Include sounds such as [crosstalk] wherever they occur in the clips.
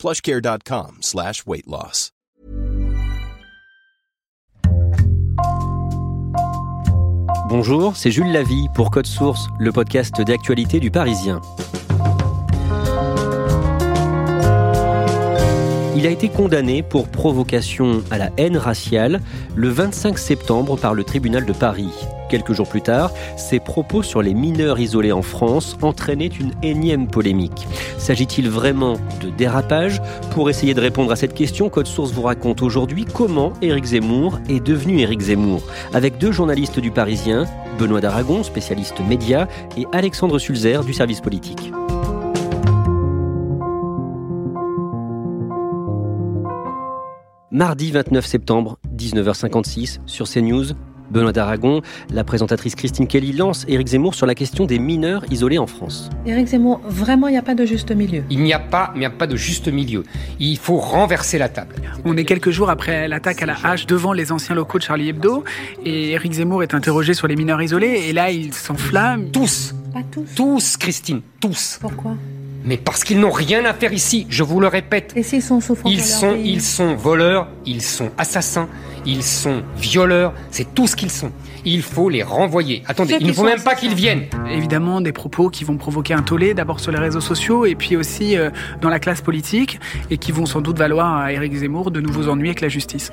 plushcare.com slash. Bonjour, c'est Jules Lavie pour Code Source, le podcast d'actualité du Parisien. Il a été condamné pour provocation à la haine raciale le 25 septembre par le tribunal de Paris. Quelques jours plus tard, ses propos sur les mineurs isolés en France entraînaient une énième polémique. S'agit-il vraiment de dérapage? Pour essayer de répondre à cette question, Code Source vous raconte aujourd'hui comment Éric Zemmour est devenu Éric Zemmour, avec deux journalistes du Parisien, Benoît Daragon, spécialiste média, et Alexandre Sulzer du service politique. Mardi 29 septembre, 19h56, sur CNews, Benoît d'Aragon, la présentatrice Christine Kelly lance Éric Zemmour sur la question des mineurs isolés en France. Éric Zemmour, vraiment, il n'y a pas de juste milieu. Il n'y a pas, il n'y a pas de juste milieu. Il faut renverser la table. On est quelques jours après l'attaque à la hache devant les anciens locaux de Charlie Hebdo et Éric Zemmour est interrogé sur les mineurs isolés et là il s'enflamme. Tous. Pas tous. Tous, Christine, tous. Pourquoi? Mais parce qu'ils n'ont rien à faire ici, je vous le répète. Et s'ils sont souffrants Ils sont, pays ils sont voleurs, ils sont assassins, ils sont violeurs, c'est tout ce qu'ils sont. Il faut les renvoyer. Attendez, il ne faut même pas qu'ils viennent. Évidemment des propos qui vont provoquer un tollé d'abord sur les réseaux sociaux et puis aussi euh, dans la classe politique et qui vont sans doute valoir à Éric Zemmour de nouveaux ennuis avec la justice.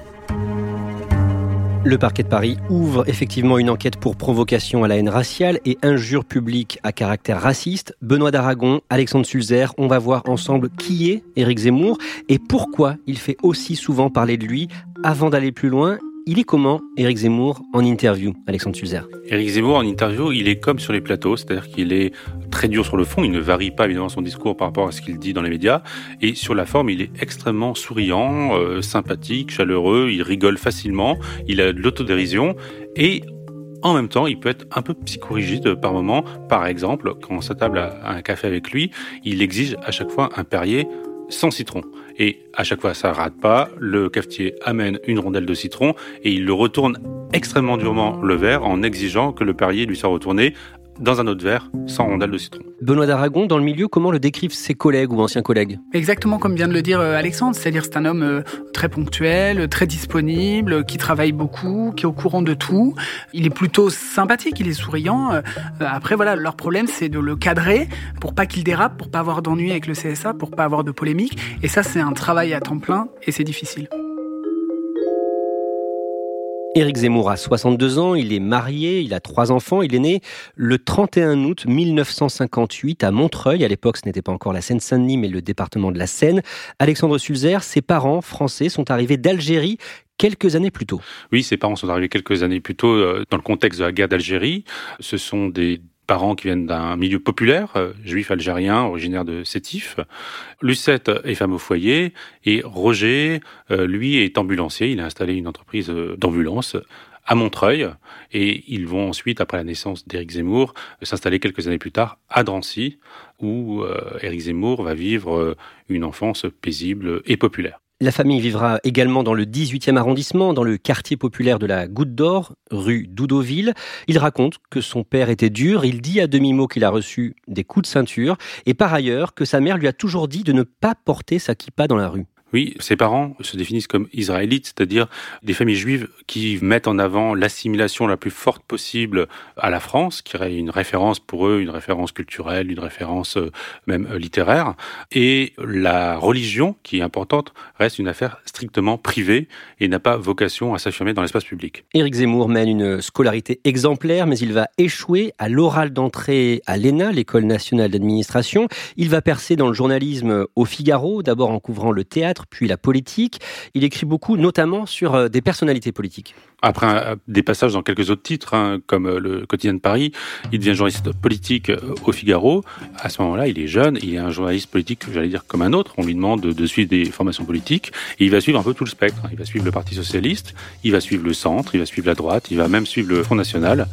Le parquet de Paris ouvre effectivement une enquête pour provocation à la haine raciale et injure publique à caractère raciste. Benoît d'Aragon, Alexandre Sulzer, on va voir ensemble qui est Éric Zemmour et pourquoi il fait aussi souvent parler de lui. Avant d'aller plus loin, il est comment Éric Zemmour en interview, Alexandre Sulzer? Éric Zemmour en interview, il est comme sur les plateaux, c'est-à-dire qu'il est très dur sur le fond, il ne varie pas évidemment son discours par rapport à ce qu'il dit dans les médias, et sur la forme, il est extrêmement souriant, euh, sympathique, chaleureux, il rigole facilement, il a de l'autodérision, et en même temps, il peut être un peu psychorigide par moment. Par exemple, quand on s'attable à un café avec lui, il exige à chaque fois un Perrier sans citron. Et à chaque fois, ça rate pas. Le cafetier amène une rondelle de citron et il le retourne extrêmement durement le verre en exigeant que le Perrier lui soit retourné dans un autre verre sans rondelle de citron. Benoît d'Aragon, dans le milieu, comment le décrivent ses collègues ou anciens collègues? Exactement comme vient de le dire euh, Alexandre, c'est-à-dire c'est un homme euh, très ponctuel, très disponible, qui travaille beaucoup, qui est au courant de tout. Il est plutôt sympathique, il est souriant. Euh, Après voilà, leur problème c'est de le cadrer pour pas qu'il dérape, pour pas avoir d'ennui avec le CSA, pour pas avoir de polémique. Et ça c'est un travail à temps plein et c'est difficile. Éric Zemmour a 62 ans, il est marié, il a trois enfants, il est né le 31 août 1958 à Montreuil. À l'époque, ce n'était pas encore la Seine-Saint-Denis, mais le département de la Seine. Alexandre Sulzer, ses parents français sont arrivés d'Algérie quelques années plus tôt. Oui, ses parents sont arrivés quelques années plus tôt euh, dans le contexte de la guerre d'Algérie. Ce sont des parents qui viennent d'un milieu populaire, euh, juif algérien, originaire de Sétif. Lucette est femme au foyer et Roger, euh, lui, est ambulancier. Il a installé une entreprise euh, d'ambulance à Montreuil et ils vont ensuite, après la naissance d'Éric Zemmour, s'installer quelques années plus tard à Drancy où Éric Zemmour va vivre une enfance paisible et populaire. La famille vivra également dans le 18e arrondissement, dans le quartier populaire de la Goutte d'Or, rue Doudoville. Il raconte que son père était dur, il dit à demi-mot qu'il a reçu des coups de ceinture, et par ailleurs que sa mère lui a toujours dit de ne pas porter sa kippa dans la rue. Oui, ses parents se définissent comme israélites, c'est-à-dire des familles juives qui mettent en avant l'assimilation la plus forte possible à la France, qui est une référence pour eux, une référence culturelle, une référence euh, même euh, littéraire. Et la religion, qui est importante, reste une affaire strictement privée et n'a pas vocation à s'affirmer dans l'espace public. Éric Zemmour mène une scolarité exemplaire, mais il va échouer à l'oral d'entrée à l'ENA, l'École nationale d'administration. Il va percer dans le journalisme au Figaro, d'abord en couvrant le théâtre, puis la politique. Il écrit beaucoup, notamment sur euh, des personnalités politiques. Après des passages dans quelques autres titres, hein, comme euh, le quotidien de Paris, il devient journaliste politique euh, au Figaro. À ce moment-là, il est jeune, il est un journaliste politique, j'allais dire comme un autre. On lui demande de, suivre des formations politiques il va suivre un peu tout le spectre. Il va suivre le Parti socialiste, il va suivre le centre, il va suivre la droite, il va même suivre le Front national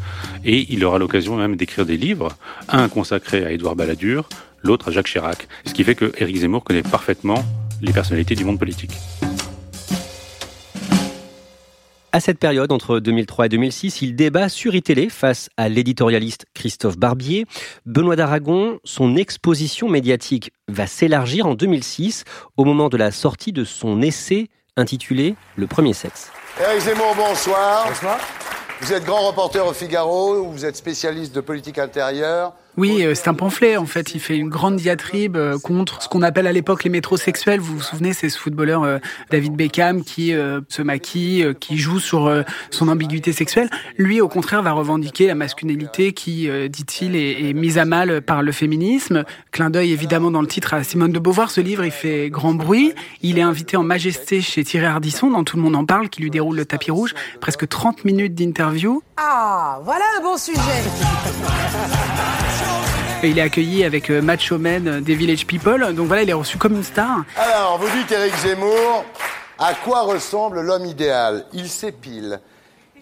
et il aura l'occasion même d'écrire des livres, un consacré à Édouard Balladur, l'autre à Jacques Chirac. Ce qui fait que Éric Zemmour connaît parfaitement les personnalités du monde politique. À cette période, entre 2003 et 2006, il débat sur iTélé face à l'éditorialiste Christophe Barbier. Benoît d'Aragon, son exposition médiatique va s'élargir en 2006 au moment de la sortie de son essai intitulé Le premier sexe. Éric Zemmour, bonsoir. Bonsoir. Vous êtes grand reporter au Figaro, vous êtes spécialiste de politique intérieure. Oui, euh, c'est un pamphlet en fait. Il fait une grande diatribe euh, contre ce qu'on appelle à l'époque les métrosexuels. Vous vous souvenez, c'est ce footballeur euh, David Beckham qui se maquille, qui joue sur son ambiguïté sexuelle. Lui, au contraire, va revendiquer la masculinité qui, dit-il, est, mise à mal par le féminisme. Clin d'œil évidemment dans le titre à Simone de Beauvoir. Ce livre, il fait grand bruit. Il est invité en majesté chez Thierry Ardisson, dont tout le monde en parle, qui lui déroule le tapis rouge. Presque 30 minutes d'interview. Ah, voilà un bon sujet. il est accueilli avec euh, Macho Man des Village People. Donc voilà, il est reçu comme une star. Alors, vous dites Eric Zemmour, à quoi ressemble l'homme idéal? Il s'épile.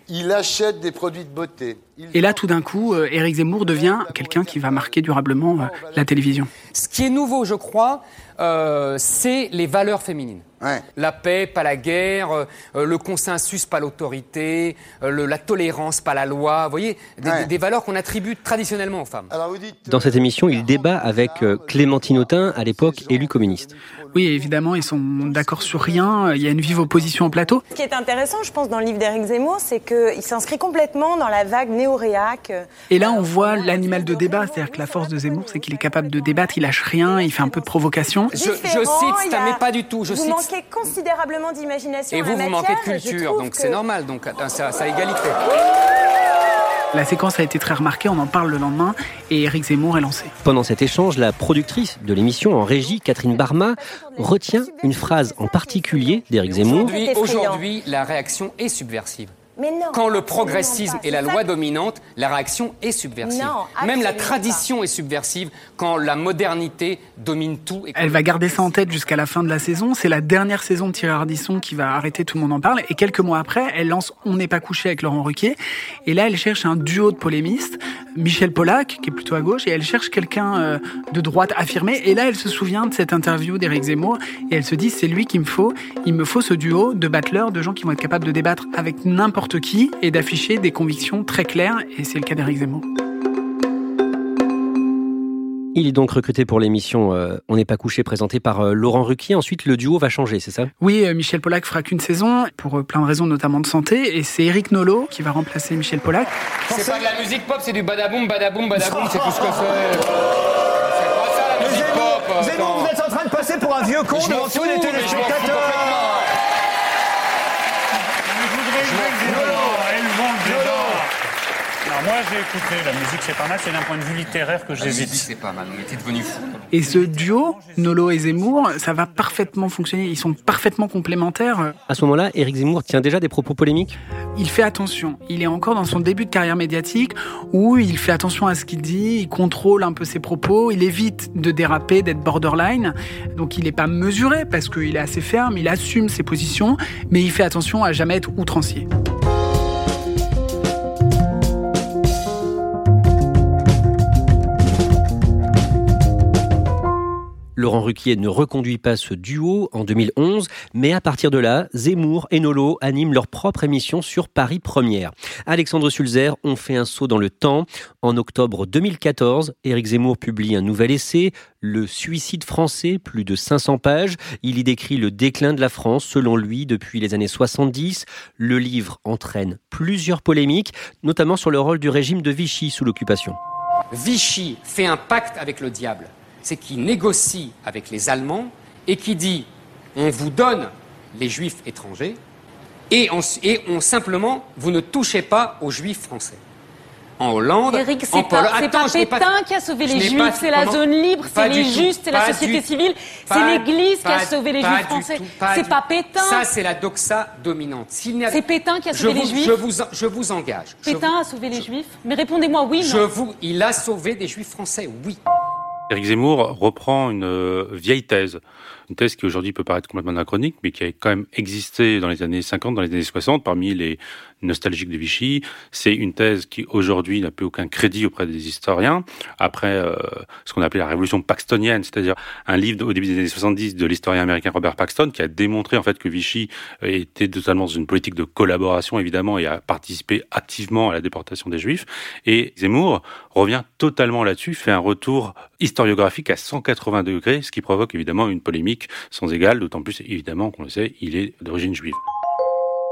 Il achète des produits de beauté. Et là, tout d'un coup, Eric euh, Zemmour devient quelqu'un qui va marquer durablement la télévision. Ce qui est nouveau, je crois, c'est les valeurs féminines. La paix, pas la guerre, euh, euh, le consensus, pas l'autorité, euh, la tolérance, pas la loi. Vous voyez, des, valeurs qu'on attribue traditionnellement aux femmes. Dans cette émission, il débat avec Clémentine Autain, à l'époque élue communiste. Oui, évidemment, ils sont d'accord sur rien. Il y a une vive opposition au plateau. Ce qui est intéressant, je pense, dans le livre d'Éric Zemmour, c'est qu'il s'inscrit complètement dans la vague néo-réac. Et là, on voit l'animal de débat. C'est-à-dire que la force de Zemmour, c'est qu'il est capable de débattre, il lâche rien, il fait un peu de provocation. Je, je cite, ça mais pas du tout. Je vous manquez considérablement d'imagination. Et vous, vous manquez de culture, donc c'est normal. Donc, ça, ça égalité. La séquence a été très remarquée, on en parle le lendemain et Eric Zemmour est lancé. Pendant cet échange, la productrice de l'émission en régie, Catherine Barma, retient une phrase en particulier d'Eric Zemmour. Aujourd'hui, la réaction est subversive. Quand le progressisme est la loi dominante, la réaction est subversive. Même la tradition est subversive quand la modernité domine tout. Elle va garder ça en tête jusqu'à la fin de la saison. C'est la dernière saison de Thierry Ardisson qui va arrêter, tout le monde en parle. Et quelques mois après, elle lance On n'est pas couché avec Laurent Ruquier. Et là, elle cherche un duo de polémistes, Michel Pollack, qui est plutôt à gauche, et elle cherche quelqu'un euh, de droite affirmé. Et là, elle se souvient de cette interview d'Éric Zemmour. Et elle se dit, c'est lui qu'il me faut. Il me faut ce duo de battleurs, de gens qui vont être capables de débattre avec n'importe qui et d'afficher des convictions très claires, et c'est le cas d'Éric Zemmour. Il est donc recruté pour l'émission euh, On n'est pas couché présentée par euh, Laurent Ruquier. Ensuite, le duo va changer, c'est ça? Oui, euh, Michel Pollack fera qu'une saison pour plein de raisons, notamment de santé. Et c'est Eric Nolot qui va remplacer Michel Pollack. C'est pas de la musique pop, c'est du badaboum, badaboum, badaboum, c'est tout ce que c'est. [laughs] C'est pas ça la musique pop. Zemmour, vous êtes en train de passer pour un vieux con devant tous les téléspectateurs. Moi j'ai écouté la musique, c'est pas mal, c'est d'un point de vue littéraire que j'hésite. C'est pas mal, on était devenu fou. Et ce duo, Nolo et Zemmour, ça va parfaitement fonctionner, ils sont parfaitement complémentaires. À ce moment-là, Éric Zemmour tient déjà des propos polémiques? Il fait attention, il est encore dans son début de carrière médiatique où il fait attention à ce qu'il dit, il contrôle un peu ses propos, il évite de déraper, d'être borderline, donc il n'est pas mesuré parce qu'il est assez ferme, il assume ses positions, mais il fait attention à jamais être outrancier. Laurent Ruquier ne reconduit pas ce duo en 2011, mais à partir de là, Zemmour et Nolo animent leur propre émission sur Paris Première. Alexandre Sulzer ont fait un saut dans le temps. En octobre 2014, Éric Zemmour publie un nouvel essai, Le suicide français, plus de 500 pages. Il y décrit le déclin de la France, selon lui, depuis les années 70. Le livre entraîne plusieurs polémiques, notamment sur le rôle du régime de Vichy sous l'occupation. Vichy fait un pacte avec le diable c'est qu'il négocie avec les Allemands et qui dit on vous donne les juifs étrangers et on, simplement vous ne touchez pas aux juifs français. en Hollande, Eric, en c'est Pologne. pas, c'est Attends, pas Pétain qui a sauvé les Juifs, c'est la zone libre, c'est les justes, c'est la société du- civile, c'est l'Église qui a sauvé les Juifs français. C'est pas Pétain. Ça, c'est la doxa dominante. C'est Pétain qui a sauvé les Juifs Je vous, je vous engage. Pétain a sauvé les Juifs Mais répondez-moi oui, Je vous, il a sauvé des juifs français, oui. Éric Zemmour reprend une euh, vieille thèse, une thèse qui aujourd'hui peut paraître complètement anachronique, mais qui a quand même existé dans les années 50, dans les années 60, parmi les nostalgiques de Vichy. C'est une thèse qui aujourd'hui n'a plus aucun crédit auprès des historiens. Après euh, ce qu'on appelait la révolution paxtonienne, c'est-à-dire un livre au début des années 70 de l'historien américain Robert Paxton, qui a démontré en fait que Vichy était totalement dans une politique de collaboration évidemment et a participé activement à la déportation des Juifs. Et Zemmour revient totalement là-dessus, fait un retour historiographique à 180 degrés, ce qui provoque évidemment une polémique sans égale, d'autant plus évidemment qu'on le sait, il est d'origine juive.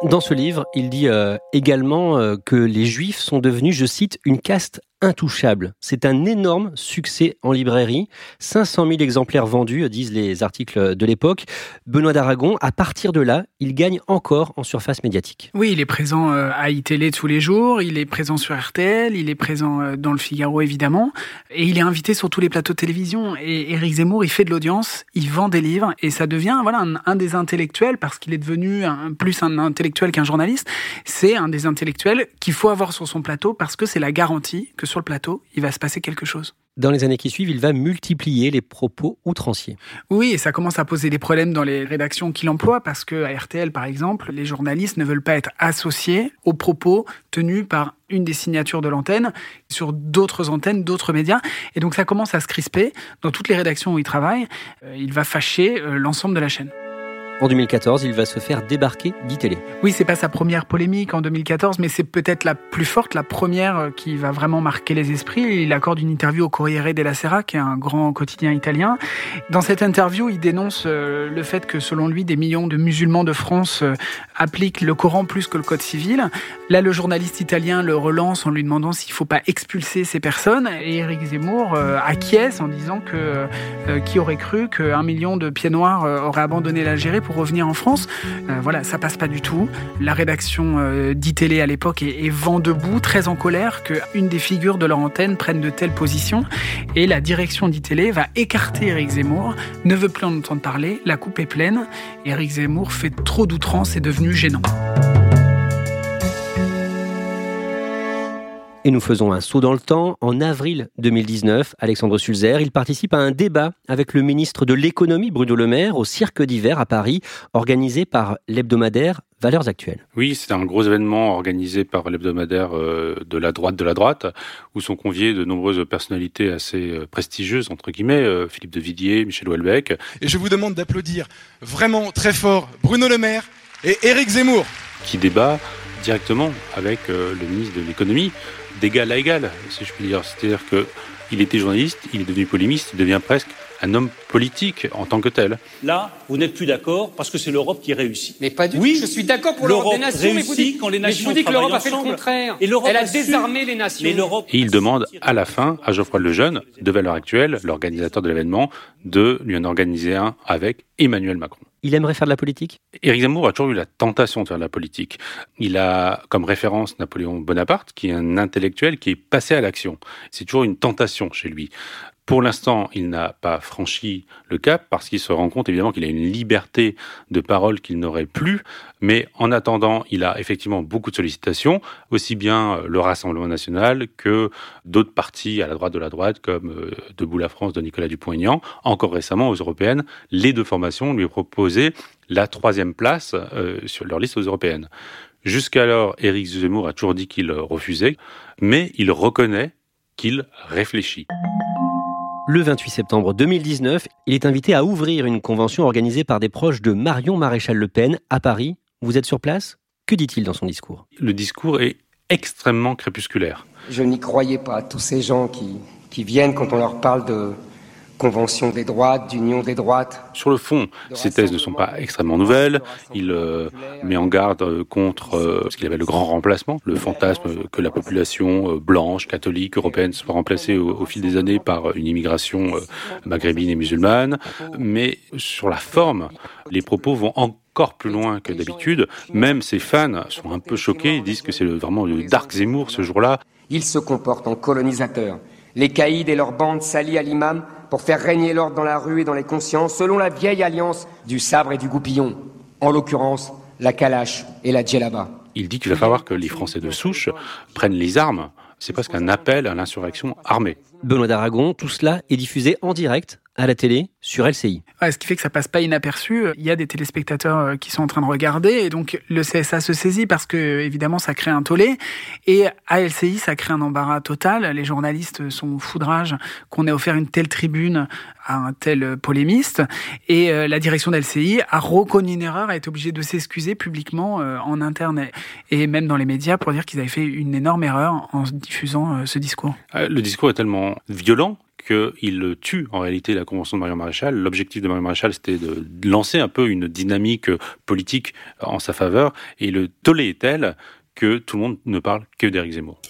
Dans ce livre, il dit euh, également euh, que les Juifs sont devenus, je cite, une caste intouchable. C'est un énorme succès en librairie. 500 000 exemplaires vendus, disent les articles de l'époque. Benoît d'Aragon, à partir de là, il gagne encore en surface médiatique. Oui, il est présent euh, à iTélé tous les jours, il est présent sur RTL, il est présent euh, dans le Figaro évidemment, et il est invité sur tous les plateaux de télévision. Et Éric Zemmour, il fait de l'audience, il vend des livres, et ça devient voilà un, des intellectuels parce qu'il est devenu plus un intellectuel qu'un journaliste. C'est un des intellectuels qu'il faut avoir sur son plateau parce que c'est la garantie que sur le plateau, il va se passer quelque chose. Dans les années qui suivent, il va multiplier les propos outranciers. Oui, et ça commence à poser des problèmes dans les rédactions qu'il emploie parce que à RTL, par exemple, les journalistes ne veulent pas être associés aux propos tenus par une des signatures de l'antenne sur d'autres antennes, d'autres médias. Et donc ça commence à se crisper dans toutes les rédactions où il travaille. Euh, il va fâcher euh, l'ensemble de la chaîne. En 2014, il va se faire débarquer d'ITélé. Oui, c'est pas sa première polémique en 2014, mais c'est peut-être la plus forte, la première euh, qui va vraiment marquer les esprits. Il accorde une interview au Corriere della Sera, qui est un grand quotidien italien. Dans cette interview, il dénonce euh, le fait que, selon lui, des millions de musulmans de France euh, appliquent le Coran plus que le Code civil. Là, le journaliste italien le relance en lui demandant s'il faut pas expulser ces personnes. Et Éric Zemmour acquiesce en disant que qui aurait cru qu'un million de pieds noirs aurait abandonné l'Algérie revenir en France. Euh, voilà, ça passe pas du tout. La rédaction euh, d'ITélé à l'époque est, vent debout, très en colère qu'une des figures de leur antenne prenne de telles positions. Et la direction d'ITélé va écarter Éric Zemmour, ne veut plus en entendre parler, la coupe est pleine. Éric Zemmour fait trop d'outrance, c'est devenu gênant. Et nous faisons un saut dans le temps. En avril 2019, Alexandre Sulzer, il participe à un débat avec le ministre de l'économie Bruno Le Maire au Cirque d'hiver à Paris, organisé par l'hebdomadaire Valeurs Actuelles. Oui, c'est un gros événement organisé par l'hebdomadaire euh, de la droite de la droite, où sont conviés de nombreuses personnalités assez euh, prestigieuses, entre guillemets, euh, Philippe de Villiers, Michel Houellebecq. Et je vous demande d'applaudir vraiment très fort Bruno Le Maire et Éric Zemmour. Qui débat directement avec le ministre de l'économie d'égal à égal, si je puis dire. C'est-à-dire que il était journaliste, il est devenu polémiste, il devient presque un homme politique en tant que tel. Là, vous n'êtes plus d'accord parce que c'est l'Europe qui réussit. Mais pas du oui, tout. Je suis d'accord pour l'Europe des nations, mais vous dites, quand les nations mais je vous dis que l'Europe a fait le contraire. Et Elle a désarmé les nations. Mais l'Europe Et il demande à la fin à Geoffroy Lejeune, de Valeurs Actuelles, l'organisateur de l'événement, de lui en organiser un avec Emmanuel Macron. Il aimerait faire de la politique? Éric Zemmour a toujours eu la tentation de faire de la politique. Il a comme référence Napoléon Bonaparte, qui est un intellectuel qui est passé à l'action. C'est toujours une tentation chez lui. Pour l'instant, il n'a pas franchi le cap parce qu'il se rend compte évidemment qu'il a une liberté de parole qu'il n'aurait plus. Mais en attendant, il a effectivement beaucoup de sollicitations, aussi bien le Rassemblement national que d'autres partis à la droite de la droite, comme Debout la France de Nicolas Dupont-Aignan. Encore récemment, aux européennes, les deux formations lui proposaient la troisième place euh, sur leur liste aux européennes. Jusqu'alors, Éric Zemmour a toujours dit qu'il refusait, mais il reconnaît qu'il réfléchit. Le 28 septembre 2019, il est invité à ouvrir une convention organisée par des proches de Marion Maréchal Le Pen à Paris. Vous êtes sur place? Que dit-il dans son discours? Le discours est extrêmement crépusculaire. Je n'y croyais pas, tous ces gens qui, qui viennent quand on leur parle de convention des droites, d'union des droites. Sur le fond, ces thèses ne sont pas extrêmement nouvelles. Il euh, met en garde contre euh, ce qu'il appelle le grand remplacement, le fantasme que la population euh, blanche, catholique, européenne soit remplacée au, au, fil des années par une immigration maghrébine et musulmane. Mais sur la forme, les propos vont encore plus loin que d'habitude. Même ses fans sont un peu choqués. Ils disent que c'est vraiment le Dark Zemmour ce jour-là. Ils se comportent en colonisateurs. Les caïds et leurs bandes s'allient à l'imam pour faire régner l'ordre dans la rue et dans les consciences selon la vieille alliance du sabre et du goupillon. En l'occurrence, la calache et la djellaba. Il dit qu'il va falloir que les Français de souche prennent les armes. C'est presque un appel à l'insurrection armée. Benoît d'Aragon, tout cela est diffusé en direct à la télé sur LCI. ce qui fait que ça passe pas inaperçu. Il y a des téléspectateurs euh, qui sont en train de regarder et donc le CSA se saisit parce que évidemment ça crée un tollé et à LCI ça crée un embarras total. Les journalistes sont foudrage qu'on ait offert une telle tribune à un tel polémiste et euh, la direction d'LCI a reconnu une erreur, a été obligée de s'excuser publiquement euh, en interne et même dans les médias pour dire qu'ils avaient fait une énorme erreur en diffusant ce discours. Le discours est tellement violent qu'il tue en réalité la convention de Marion Maréchal. L'objectif de Marion Maréchal, c'était de lancer un peu une dynamique politique en sa faveur, et le tollé est tel que tout le monde ne parle que d'Éric Zemmour.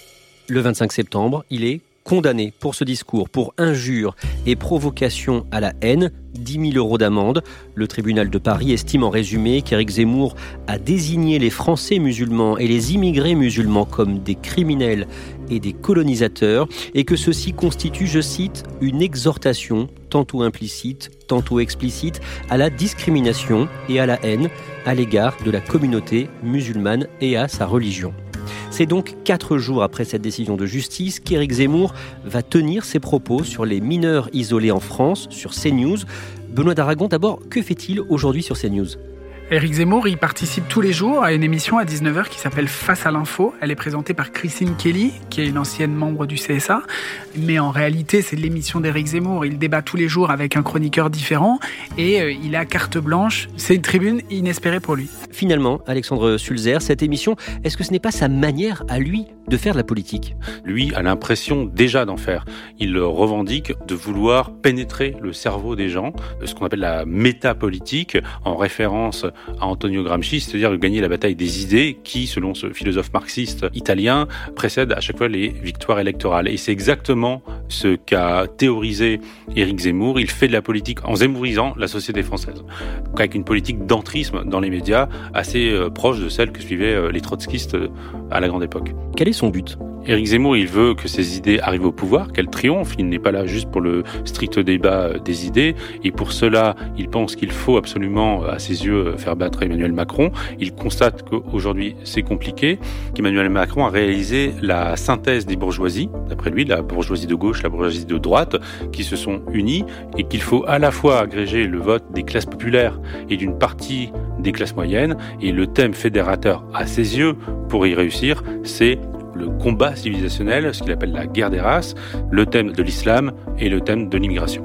Le 25 septembre, il est condamné pour ce discours, pour injure et provocation à la haine, 10 000 euros d'amende. Le tribunal de Paris estime en résumé qu'Éric Zemmour a désigné les Français musulmans et les immigrés musulmans comme des criminels et des colonisateurs et que ceci constitue, je cite, une exhortation, tantôt implicite, tantôt explicite, à la discrimination et à la haine à l'égard de la communauté musulmane et à sa religion. C'est donc quatre jours après cette décision de justice qu'Éric Zemmour va tenir ses propos sur les mineurs isolés en France sur CNews. Benoît d'Aragon, d'abord, que fait-il aujourd'hui sur CNews? Éric Zemmour, il participe tous les jours à une émission à 19h qui s'appelle Face à l'info. Elle est présentée par Christine Kelly, qui est une ancienne membre du CSA. Mais en réalité, c'est l'émission d'Éric Zemmour. Il débat tous les jours avec un chroniqueur différent et euh, il a carte blanche. C'est une tribune inespérée pour lui. Finalement, Alexandre Sulzer, cette émission, est-ce que ce n'est pas sa manière à lui de faire de la politique? Lui a l'impression déjà d'en faire. Il revendique de vouloir pénétrer le cerveau des gens, ce qu'on appelle la métapolitique, en référence à Antonio Gramsci, c'est-à-dire de gagner la bataille des idées qui, selon ce philosophe marxiste italien, précède à chaque fois les victoires électorales. Et c'est exactement ce qu'a théorisé Éric Zemmour. Il fait de la politique en zemmourisant la société française, avec une politique d'entrisme dans les médias assez euh, proche de celle que suivaient euh, les trotskistes euh, à la grande époque. Quel est son but? Éric Zemmour, il veut que ses idées arrivent au pouvoir, qu'elles triomphent. Il n'est pas là juste pour le strict débat des idées. Et pour cela, il pense qu'il faut absolument, à ses yeux, faire battre Emmanuel Macron. Il constate qu'aujourd'hui, c'est compliqué, qu'Emmanuel Macron a réalisé la synthèse des bourgeoisies, d'après lui, la bourgeoisie de gauche, la bourgeoisie de droite, qui se sont unies et qu'il faut à la fois agréger le vote des classes populaires et d'une partie des classes moyennes. Et le thème fédérateur, à ses yeux, pour y réussir, c'est le combat civilisationnel, ce qu'il appelle la guerre des races, le thème de l'islam et le thème de l'immigration.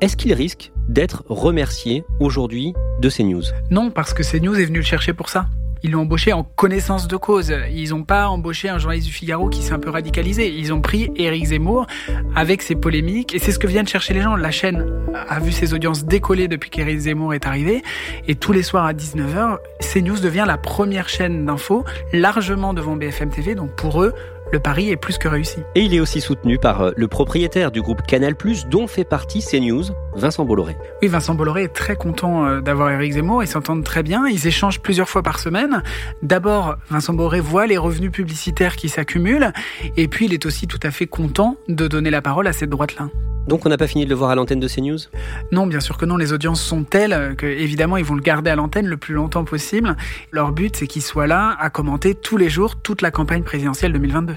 Est-ce qu'il risque d'être remercié aujourd'hui de CNews Non, parce que CNews est venu le chercher pour ça. Ils l'ont embauché en connaissance de cause. Ils n'ont pas embauché un journaliste du Figaro qui s'est un peu radicalisé. Ils ont pris Éric Zemmour avec ses polémiques. Et c'est ce que viennent chercher les gens. La chaîne a vu ses audiences décoller depuis qu'Éric Zemmour est arrivé. Et tous les soirs à 19h, CNews devient la première chaîne d'info, largement devant BFM TV. Donc pour eux, le pari est plus que réussi. Et il est aussi soutenu par euh, le propriétaire du groupe Canal+, dont fait partie CNews, Vincent Bolloré. Oui, Vincent Bolloré est très content euh, d'avoir Eric Zemmour, ils s'entendent très bien, ils échangent plusieurs fois par semaine. D'abord, Vincent Bolloré voit les revenus publicitaires qui s'accumulent, et puis il est aussi tout à fait content de donner la parole à cette droite-là. Donc on n'a pas fini de le voir à l'antenne de CNews? Non, bien sûr que non. Les audiences sont telles que évidemment ils vont le garder à l'antenne le plus longtemps possible. Leur but, c'est qu'il soit là à commenter tous les jours toute la campagne présidentielle 2022.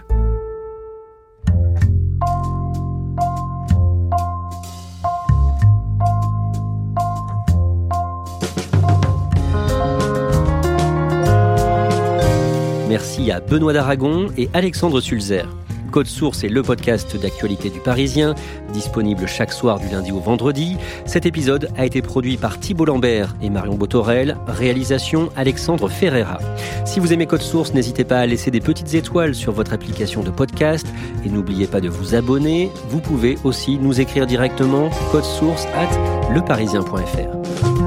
Merci à Benoît d'Aragon et Alexandre Sulzer. Code Source est le podcast d'actualité du Parisien, disponible chaque soir du lundi au vendredi. Cet épisode a été produit par Thibault Lambert et Marion Botorel, réalisation Alexandre Ferreira. Si vous aimez Code Source, n'hésitez pas à laisser des petites étoiles sur votre application de podcast et n'oubliez pas de vous abonner. Vous pouvez aussi nous écrire directement code source at leparisien.fr.